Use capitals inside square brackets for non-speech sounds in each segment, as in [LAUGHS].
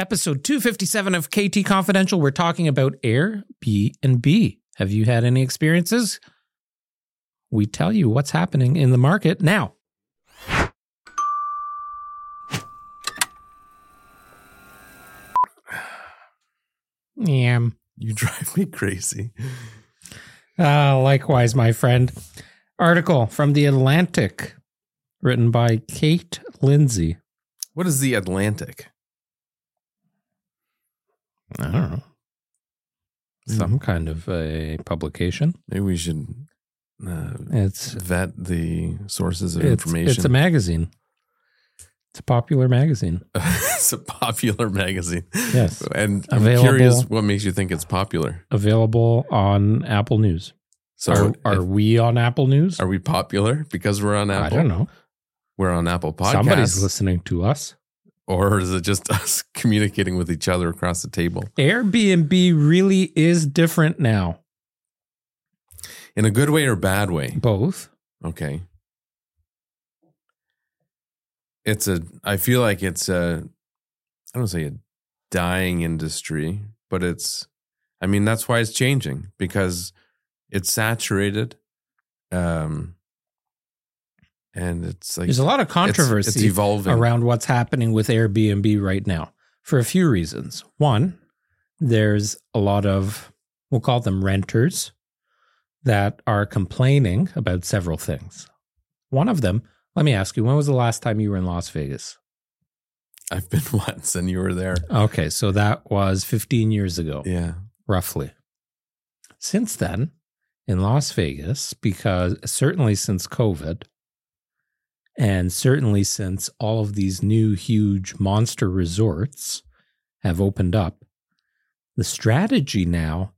Episode 257 of KT Confidential. We're talking about Airbnb. Have you had any experiences? We tell you what's happening in the market now. Yeah. You drive me crazy. Uh, likewise, my friend. Article from The Atlantic, written by Kate Lindsay. What is the Atlantic? I don't know. Some kind of a publication. Maybe we should uh, It's vet the sources of it's, information. it's a magazine. It's a popular magazine. [LAUGHS] it's a popular magazine. Yes. And I'm Available- curious what makes you think it's popular. Available on Apple News. So are, are we on Apple News? are we popular because we're on Apple? I don't know. We're on Apple Podcasts. Somebody's listening to us. Or is it just [LAUGHS] us communicating with each other across the table? Airbnb really is different now. In a good way or bad way? Both. Okay. It's a I feel like it's a I don't say a dying industry, but it's I mean that's why it's changing because it's saturated um and it's like There's a lot of it's- controversy it's, evolving around what's happening with Airbnb right now for a few reasons. One, there's a lot of, we'll call them renters, that are complaining about several things. One of them, let me ask you, when was the last time you were in Las Vegas? I've been [LAUGHS] once and you were there. Okay, so that was 15 years ago, Yeah. roughly. Since then, in Las Vegas, because certainly since COVID, and certainly since all of these new huge monster resorts have opened up, the strategy now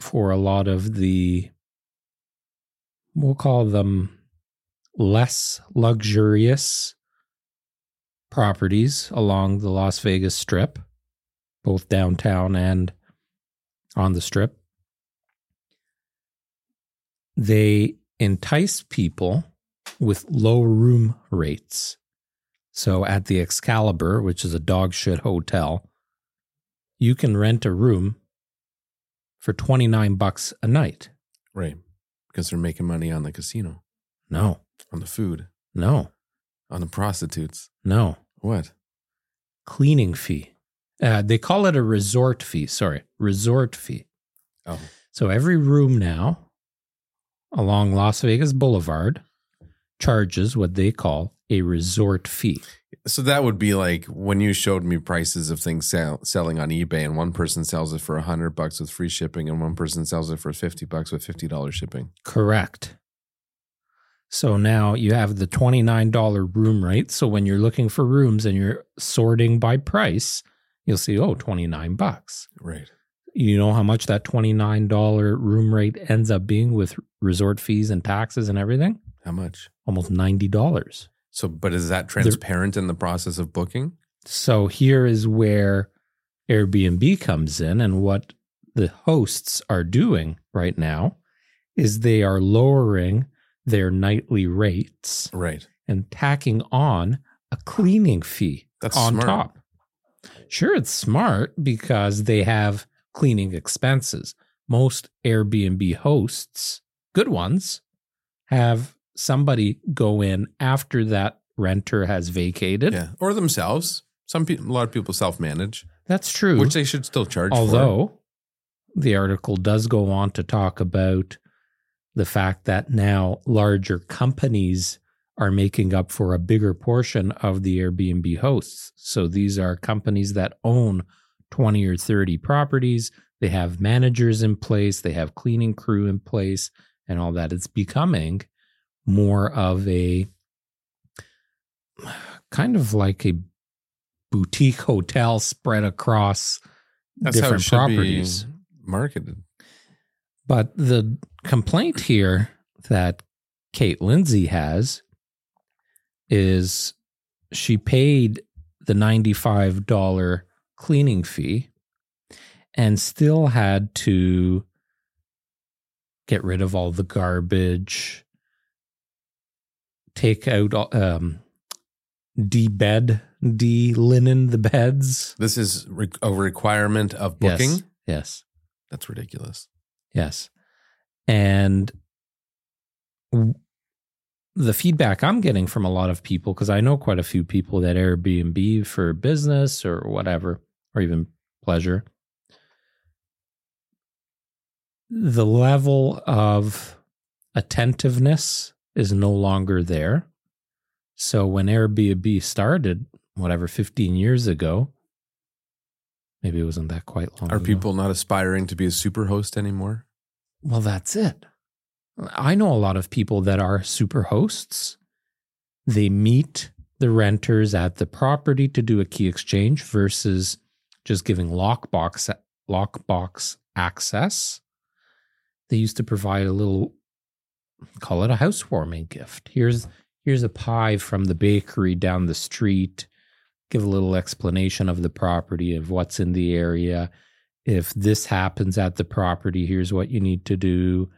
for a lot of the, we'll call them less luxurious properties along the Las Vegas Strip, both downtown and on the Strip, they entice people with low room rates. So at the Excalibur, which is a dog shit hotel, you can rent a room for 29 bucks a night. Right. Because they're making money on the casino, No, on the food, no, on the prostitutes. no. What? Cleaning fee. Uh, they call it a resort fee. Sorry, resort fee. Oh. So every room now along Las Vegas Boulevard charges what they call a resort fee. So that would be like when you showed me prices of things sell, selling on eBay, and one person sells it for a hundred bucks with free shipping, and one person sells it for fifty bucks with fifty dollars shipping. Correct. So now you have the $29 room rate. So when you're looking for rooms and you're sorting by price, you'll see, oh, 29 bucks. Right. You know how much that $29 room rate ends up being with resort fees and taxes and everything? How much? Almost $90. So, but is that transparent in the process of booking? So here is where Airbnb comes in and what the hosts are doing right now is they are lowering their nightly rates Right. and tacking on a cleaning fee That's on smart. top. Sure, it's smart because they have cleaning expenses. Most Airbnb hosts, good ones, have somebody go in after that renter has vacated. Yeah. Or themselves. Some people, a lot of people self manage, That's true. which they should still charge. for. Although the article does go on to talk about the fact that now larger companies are making up for a bigger portion of the Airbnb hosts. So these are companies that own 20 or 30 properties. They have managers in place, they have cleaning crew in place, and all that. It's becoming more of a kind of like a boutique hotel spread across that's different properties. marketed. But the complaint here that Kate Lindsay has is she paid the $95 cleaning fee and still had to get rid of all the garbage, take out, um, debed de-linen the beds. This is re- a requirement of booking. Yes. Yes. That's ridiculous. Yes. And w- the feedback I'm getting from a lot of people, because I know quite a few people that Airbnb for business or whatever, or even pleasure, the level of attentiveness is no longer there. So when Airbnb started, whatever, 15 years ago, maybe it wasn't that quite long Are ago. people not aspiring to be a super host anymore? Well, that's it. I know a lot of people that are super hosts. They meet the renters at the property to do a key exchange versus just giving lockbox lockbox access. They used to provide a little call it a housewarming gift. Here's here's a pie from the bakery down the street. Give a little explanation of the property of what's in the area if this happens at the property, here's what you need to do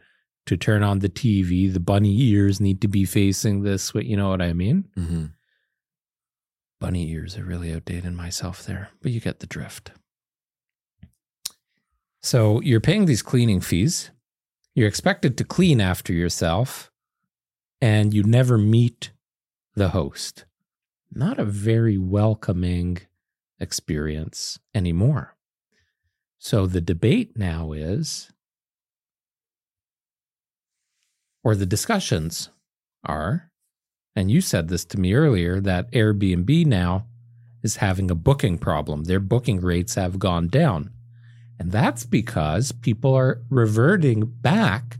to turn on the TV. The bunny ears need to be facing this way. You know what I mean? Mm-hmm. Bunny ears are really outdated myself there, but you get the drift. So you're paying these cleaning fees. You're expected to clean after yourself, and you never meet the host. Not a very welcoming experience anymore. So the debate now is, or the discussions are, and you said this to me earlier, that Airbnb now is having a booking problem. Their booking rates have gone down. And that's because people are reverting back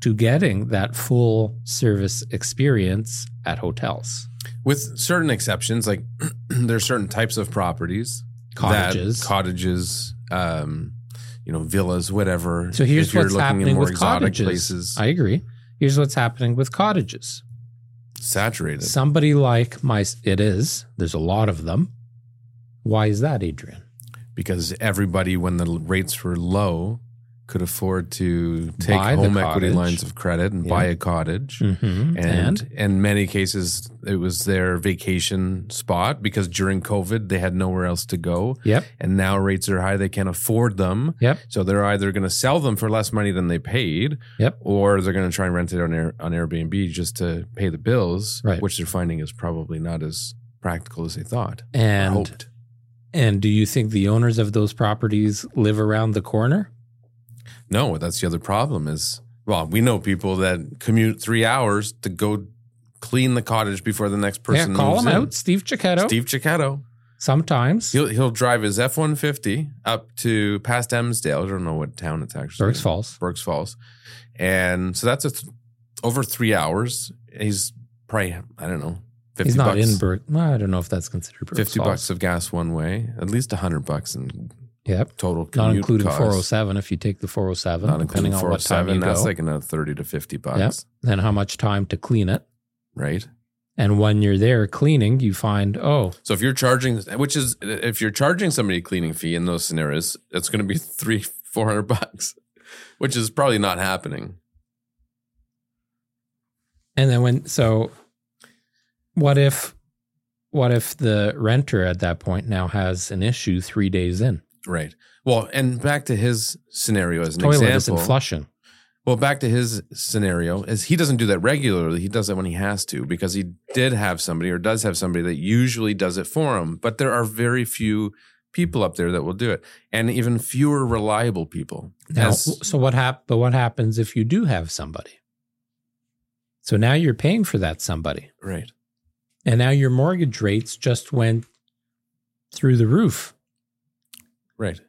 to getting that full service experience at hotels. With certain exceptions, like [CLEARS THROAT] there are certain types of properties, that- Cottages. cottages, um, you know, villas, whatever. So here's if you're what's looking happening in more with exotic cottages. places, I agree. Here's what's happening with cottages. saturated. Somebody like my, it is. There's a lot of them. Why is that, Adrian? Because everybody, when the rates were low, could afford to take Buy home equity lines of credit and Yeah. buy a cottage. Mm-hmm. And, in many cases, it was their vacation spot because during COVID, they had nowhere else to go. yep, And now rates are high, they can't afford them. yep, So they're either going to sell them for less money than they paid, Yep. or they're going to try and rent it on Air, on Airbnb just to pay the bills, Right. which they're finding is probably not as practical as they thought. and hoped. And do you think the owners of those properties live around the corner? No, that's the other problem. Is well, we know people that commute three hours to go clean the cottage before the next person yeah, call moves them in. out, Steve Chicchetto. Steve Chicchetto. Sometimes He'll he'll drive his F one fifty up to past Emsdale. I don't know what town it's actually. Burk's in. Falls. Burk's Falls, and so that's a th- over three hours. He's probably I don't know He's not bucks, in. Well, I don't know if that's considered fifty bucks of gas one way, at least hundred bucks in Yep, total. not including 407 if you take the 407, Not depending on what time 407. you oh That's go. like another thirty to fifty bucks, Yep. Then how much time to clean it? right? And when you're there cleaning, you find, oh, So if you're charging, which is if you're charging somebody a cleaning fee in those scenarios, it's going to be [LAUGHS] three, four hundred bucks, which is probably not happening. and then when, so what if, what if the renter at that point now has an issue three days in? Right. Well, and back to his scenario as an Toilet isn't example. flushing. Well, back to his scenario is he doesn't do that regularly. He does it when he has to because he did have somebody or does have somebody that usually does it for him. But there are very few people up there that will do it, and even fewer reliable people. Now, As- so what hap- But what happens if you do have somebody? So now you're paying for that somebody, right. And now your mortgage rates just went through the roof. Right.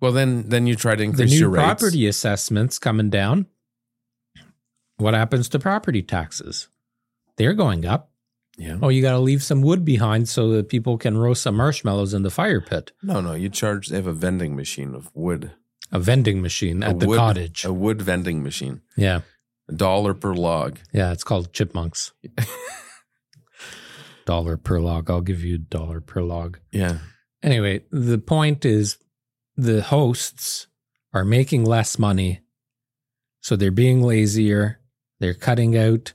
Well, then then you try to The increase new your rates. property assessments coming down. What happens to property taxes? They're going up. Yeah. Oh, you got to leave some wood behind so that people can roast some marshmallows in the fire pit. No, no. You charge. They have a vending machine of wood. A vending machine A at the cottage. A wood vending machine. yeah, A dollar per log. yeah. It's called chipmunks. [LAUGHS] dollar per log. I'll give you a dollar per log. Yeah. Anyway, the point is the hosts are making less money. So they're being lazier. They're cutting out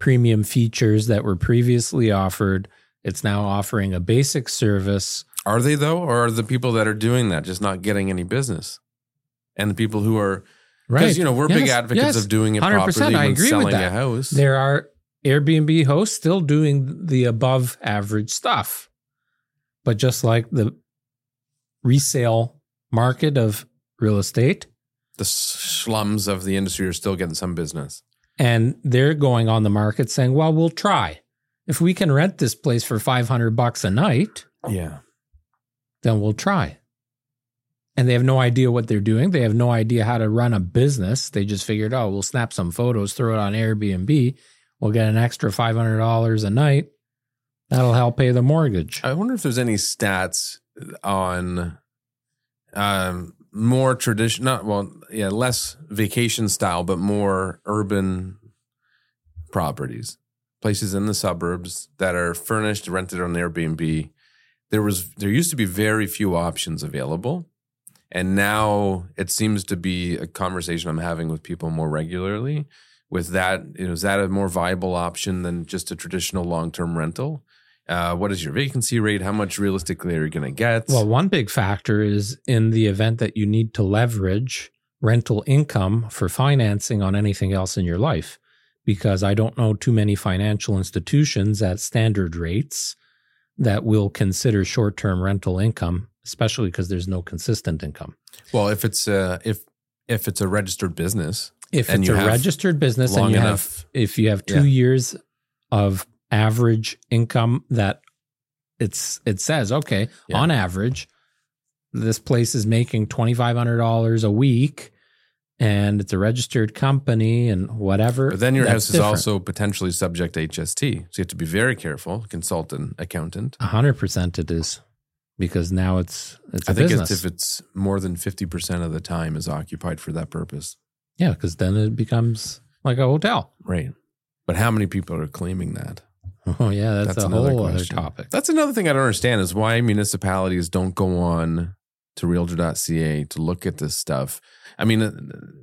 premium features that were previously offered. It's now offering a basic service. Are they though, or are the people that are doing that just not getting any business? And the people who are, because Right. you know we're Yes, big advocates yes. of doing it 100%, properly I when agree with selling a that. house. There are Airbnb hosts still doing the above average stuff. But just like the resale market of real estate, the slums of the industry are still getting some business. and they're going on the market saying, "Well, we'll try. If we can rent this place for 500 bucks a night, Yeah, then we'll try." And they have no idea what they're doing. They have no idea how to run a business. They just figured, "Oh, we'll snap some photos, throw it on Airbnb, we'll get an extra $500 a night. That'll help pay the mortgage." I wonder if there's any stats on um, more tradition, not well, yeah, less vacation style, but more urban properties, places in the suburbs that are furnished, rented on Airbnb. There was there used to be very few options available, and now it seems to be a conversation I'm having with people more regularly. With that, you know, is that a more viable option than just a traditional long term rental? Uh, what is your vacancy rate? How much realistically are you going to get? Well, one big factor is in the event that you need to leverage rental income for financing on anything else in your life, because I don't know too many financial institutions at standard rates that will consider short term rental income, especially because there's no consistent income. well, if it's uh, if if it's a registered business, If And it's a registered business and you have if you have two Yeah. years of average income that it's it says okay Yeah. on average this place is making $2500 a week and it's a registered company and whatever but then your house is different. also potentially subject to HST, so you have to be very careful. Consult an accountant. 100% it is because now it's it's a I think business it's if it's more than fifty percent of the time is occupied for that purpose, yeah because then it becomes like a hotel right? But how many people are claiming that? [LAUGHS] oh yeah that's, That's a another whole other topic That's another thing I don't understand is why municipalities don't go on to realtor.ca to look at this stuff. I mean, uh,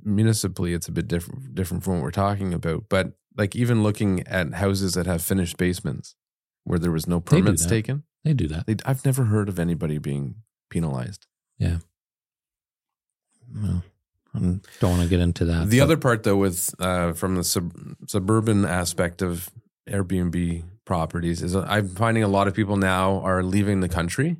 municipally, it's a bit different, different from what we're talking about, but like even looking at houses that have finished basements where there was no permits that. taken, they do that they, I've never heard of anybody being penalized. Yeah. Well, I don't want to get into that the but- other part, though, with uh, from the sub- suburban aspect of Airbnb properties is I'm finding a lot of people now are leaving the country,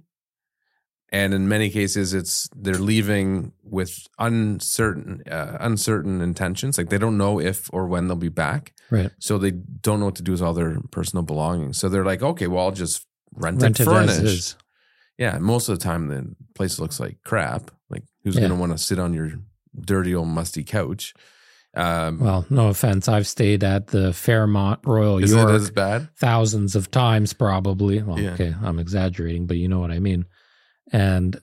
and in many cases, it's they're leaving with uncertain uh, uncertain intentions. Like they don't know if or when they'll be back, right so they don't know what to do with all their personal belongings. So they're like, okay, well, I'll just rent, Rent it it furnished. Yeah, most of the time the place looks like crap. Like who's Yeah. going to want to sit on your dirty old musty couch? Um, Well, no offense. I've stayed at the Fairmont Royal is York it as bad? thousands of times, probably. Well, Yeah. okay, I'm exaggerating, but you know what I mean. And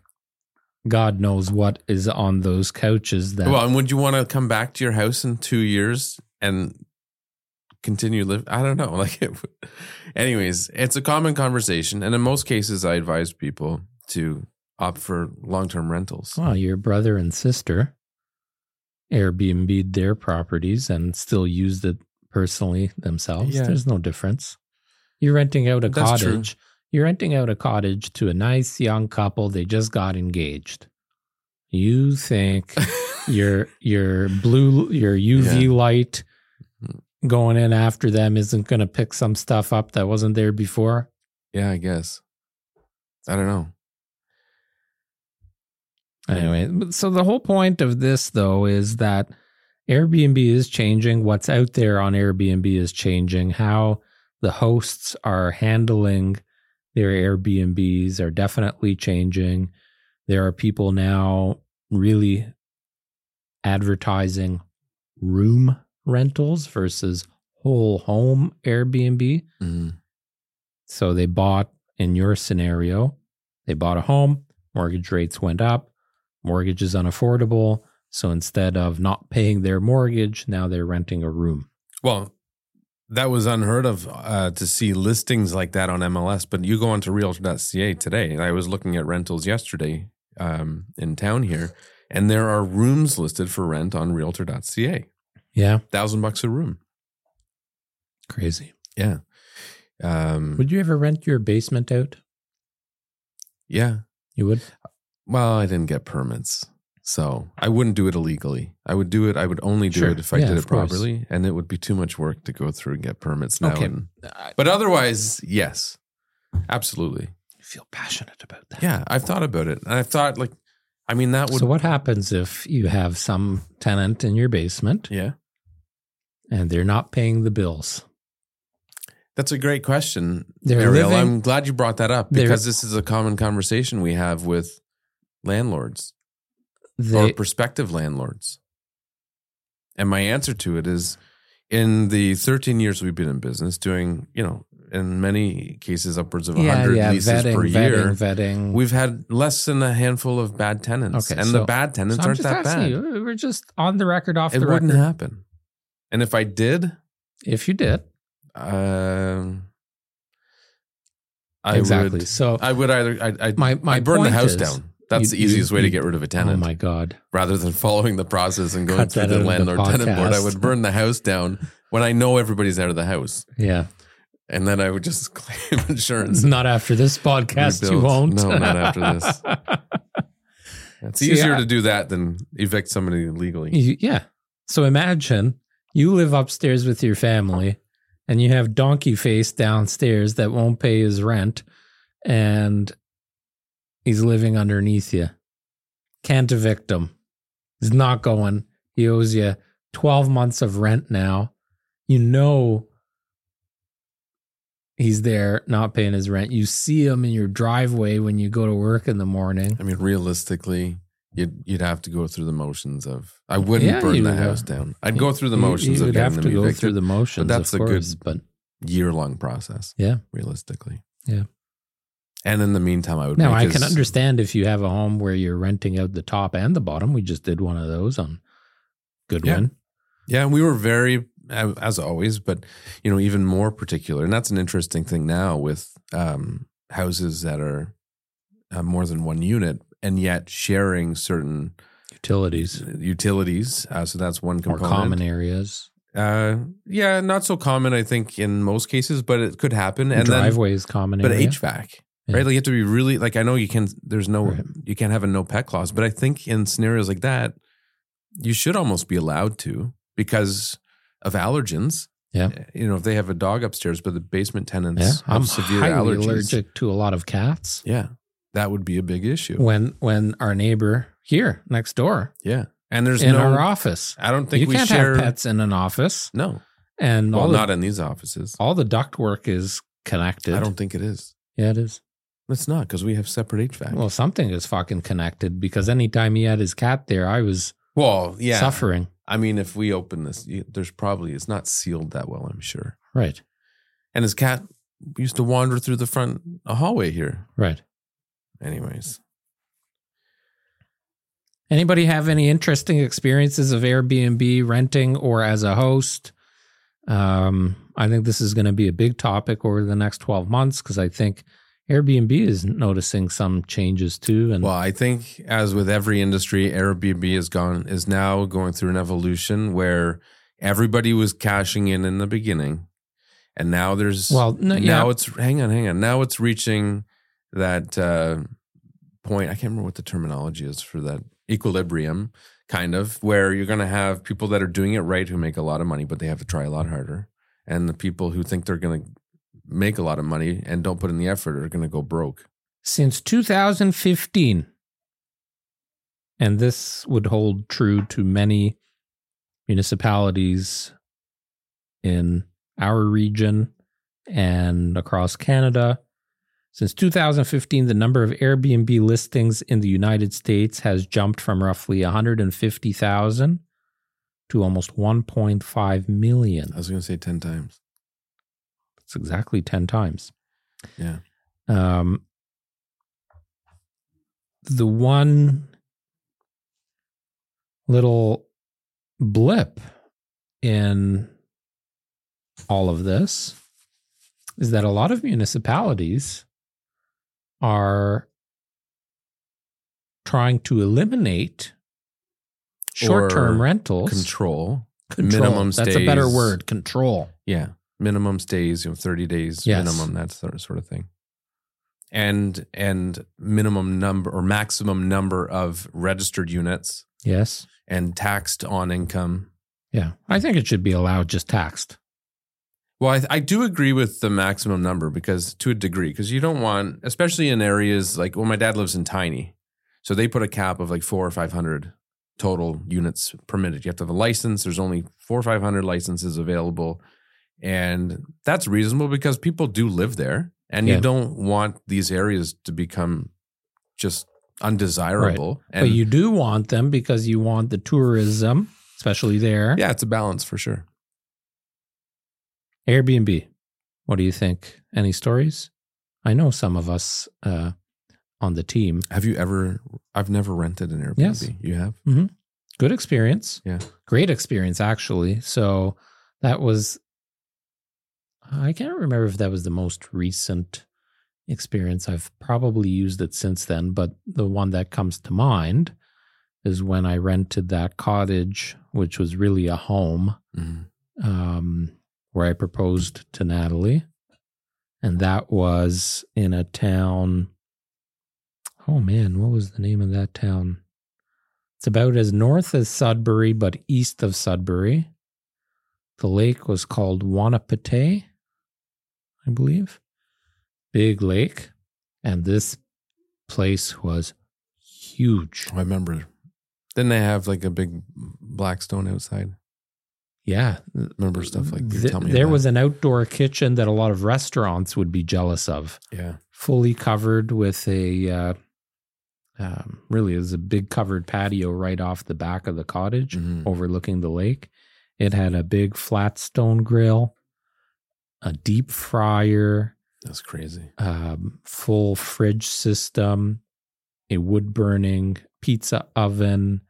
God knows what is on those couches that Well, and would you want to come back to your house in two years and continue live? I don't know. [LAUGHS] Like, it, anyways, it's a common conversation, and in most cases, I advise people to opt for long term rentals. well, your brother and sister Airbnb'd their properties and still used it personally themselves. Yeah. There's no difference. You're renting out a That's true. cottage. You're renting out a cottage to a nice young couple. They just got engaged. You think [LAUGHS] your your blue your UV light mm-hmm. going in after them isn't going to pick some stuff up that wasn't there before? yeah, I guess. I don't know. Anyway, so the whole point of this though is that Airbnb is changing. What's out there on Airbnb is changing. How the hosts are handling their Airbnbs are definitely changing. There are people now really advertising room rentals versus whole home Airbnb. Mhm. So they bought, in your scenario, they bought a home, mortgage rates went up, mortgage is unaffordable. So instead of not paying their mortgage, now they're renting a room. Well, that was unheard of uh, to see listings like that on MLS. But you go onto Realtor.ca today. I was looking at rentals yesterday um, in town here, and there are rooms listed for rent on Realtor.ca. Yeah. Thousand bucks a room. Crazy. Yeah. Um, Would you ever rent your basement out? yeah. You would. Well, I didn't get permits, so I wouldn't do it illegally. I would do it. I would only do Sure. it if I Yeah, did it course. properly, and it would be too much work to go through and get permits now. Okay. and- uh, but otherwise, yes, absolutely. feel passionate about that. Yeah, I've thought about it, and I've thought like, I mean, that would. So what happens if you have some tenant in your basement yeah, and they're not paying the bills? that's a great question, They're Ariel. living- I'm glad you brought that up because this is a common conversation we have with landlords or prospective landlords. And my answer to it is in the 13 years we've been in business, doing, you know, in many cases upwards of 100 yeah, yeah, leases vetting, per year, vetting. we've had less than a handful of bad tenants. Okay, and so- the bad tenants So aren't that bad. you, we're just on the record, off It the wouldn't happen. And if I did, If you did, um, I exactly. would. so, I would either. I I My- my I'd burn the house is, down. That's you- the easiest you- way to get rid of a oh tenant. oh my god, rather than following the process and going Cut through the of the landlord tenant board, I would burn the house down when I know everybody's out of the house. yeah. And then I would just [LAUGHS] claim insurance. Not after this podcast, you won't. No, not after this. [LAUGHS] It's See, easier to do that than evict somebody legally. You- yeah. So imagine you live upstairs with your family and you have Donkey Face downstairs that won't pay his rent and he's living underneath you. Can't evict him. He's not going. He owes you 12 months of rent now. You know he's there not paying his rent. You see him in your driveway when you go to work in the morning. I mean, realistically, you'd you'd have to go through the motions of. I wouldn't Yeah, burn the would house down. I'd go through the You- motions you of would getting have to go evicted. through the motions, that's of a good- course, but year long process. Yeah. realistically. Yeah. And in the meantime, I would. Now I his- can understand if you have a home where you're renting out the top and the bottom. We just did one of those on Goodwin. Yeah, we were very, as always, but you know, even more particular, and that's an interesting thing now with um, houses that are uh, more than one unit and yet sharing certain Utilities utilities. Uh, so that's one or component. common areas. Uh, yeah, not so common, I think, in most cases, but it could happen. And then, driveways common but area. HVAC, Yeah. right? Like you have to be really like I know you can. There's no, Right. you can't have a no pet clause, but I think in scenarios like that, you should almost be allowed to because of allergens. Yeah. Eh, you know, if they have a dog upstairs, but the basement tenants yeah, have I'm severe highly allergies, allergic to a lot of cats. yeah, that would be a big issue. When when our neighbor here next door yeah, and there's in no. our office, I don't think you we can't share have pets in an office, No, and well, all the, not in these offices. all the ductwork is connected. I don't think it is. Yeah, it is. It's not because we have separate HVAC. Well, something is fucking connected because anytime he had his cat there, I was Well, yeah. suffering. I mean, if we open this, there's probably it's not sealed that well. I'm sure. Right. And his cat used to wander through the front hallway here. Right. Anyways, Anybody have any interesting experiences of Airbnb renting or as a host? Um, I think this is going to be a big topic over the next 12 months because I think Airbnb is noticing some changes too. And well, I think as with every industry, Airbnb has gone is now going through an evolution where everybody was cashing in in the beginning, and now there's well, no, now yeah, it's hang on, hang on. Now it's reaching that uh, point. I can't remember what the terminology is for that equilibrium, kind of where you're going to have people that are doing it right who make a lot of money, but they have to try a lot harder, and the people who think they're going to make a lot of money and don't put in the effort are going to go broke. since 2015, and this would hold true to many municipalities in our region and across Canada. Since 2015, the number of Airbnb listings in the United States has jumped from roughly 150,000 to almost 1.5 million. I was going to say ten times. It's exactly 10 times. Yeah. Um, the one little blip in all of this is that a lot of municipalities are trying to eliminate short-term Or rentals. Control. Control. minimum That's a better word. Control. Yeah. Minimum stays, you know, 30 days Yes. minimum, that sort of thing. And and minimum number or maximum number of registered units Yes. and taxed on income. Yeah. I think it should be allowed just taxed. Well, I, I do agree with the maximum number because to a degree, because you don't want, especially in areas like, well, my dad lives in Tiny, so they put a cap of like four or five hundred total units permitted. You have to have a license. There's only four or five hundred licenses available, and that's reasonable because people do live there, and Yeah. you don't want these areas to become just undesirable. And but you do want them because you want the tourism, especially there. yeah, it's a balance for sure. Airbnb. What do you think? Any stories? I know some of us uh, on the team. Have you ever? I've never rented an Airbnb. Yes. You have? Good experience. Yeah. Great experience, actually. So that was, I can't remember if that was the most recent experience. I've probably used it since then, but the one that comes to mind is when I rented that cottage, which was really a home. Mhm. um, where I proposed to Natalie, and that was in a town. Oh man, what was the name of that town? It's about as north as Sudbury, but east of Sudbury. The lake was called Wanapitei, I believe. Big lake, and this place was huge. I remember. Didn't they have like a big black stone outside? Yeah, Remember stuff like Th- tell me there about. was an outdoor kitchen that a lot of restaurants would be jealous of. yeah. Fully covered with a, uh, um, really is a big covered patio right off the back of the cottage, Mhm. overlooking the lake. It had a big flat stone grill, a deep fryer, That's crazy. um, full fridge system, a wood burning pizza oven.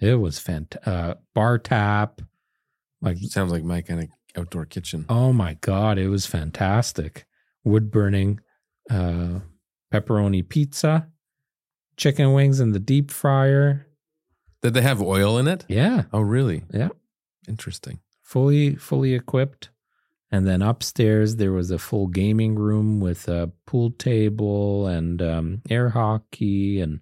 It was fantastic. Uh, bar tap, like Sounds like my kind of outdoor kitchen. Oh my god, it was fantastic. Wood burning uh pepperoni pizza, chicken wings in the deep fryer. Did they have oil in it? Yeah, Oh, really? Yeah. Interesting. fully fully equipped. And then upstairs there was a full gaming room with a pool table and um, air hockey and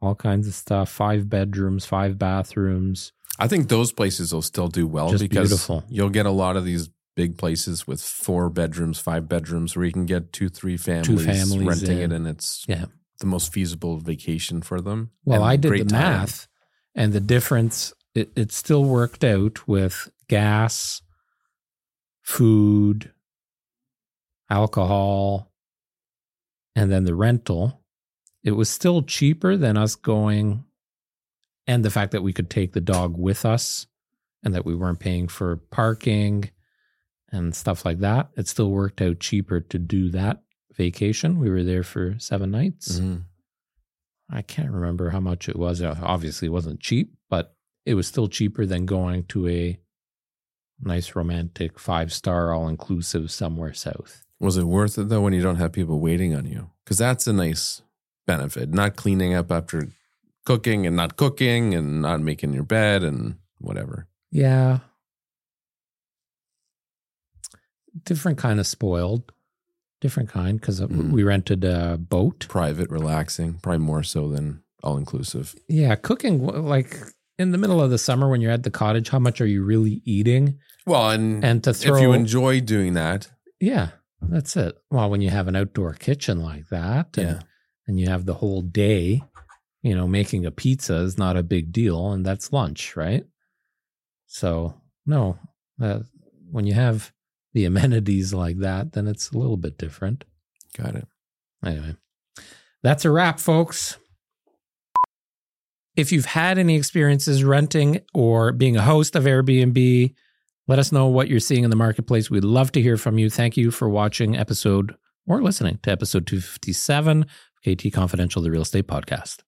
all kinds of stuff. Five bedrooms, five bathrooms. I think those places will still do well Just because beautiful. you'll get a lot of these big places with four bedrooms, five bedrooms, where you can get two, three families, families renting in. it, and it's Yeah. the most feasible vacation for them. Well, I did the time. math, and the difference it, it still worked out with gas, food, alcohol, and then the rental. It was still cheaper than us going, and the fact that we could take the dog with us, and that we weren't paying for parking and stuff like that. It still worked out cheaper to do that vacation. We were there for seven nights. Mhm. I can't remember how much it was. Obviously, it wasn't cheap, but it was still cheaper than going to a nice romantic five star all inclusive somewhere south. Was it worth it though when you don't have people waiting on you? Because that's a nice benefit. Not cleaning up after cooking and not cooking and not making your bed and whatever. Yeah. Different kind of spoiled. Different kind because Mhm. we rented a boat. Private, relaxing, probably more so than all inclusive. Yeah, cooking like in the middle of the summer when you're at the cottage, how much are you really eating? Well, and, And to throw if you enjoy doing that, Yeah, that's it. Well, when you have an outdoor kitchen like that, and, Yeah. and you have the whole day, you know, making a pizza is not a big deal, and that's lunch, right? So, no, uh, when you have the [LAUGHS] amenities like that, then it's a little bit different. got it. Anyway, that's a wrap, folks. If you've had any experiences renting or being a host of Airbnb, let us know what you're seeing in the marketplace. We'd love to hear from you. Thank you for watching episode or listening to episode 257 of KT Confidential, the real estate podcast.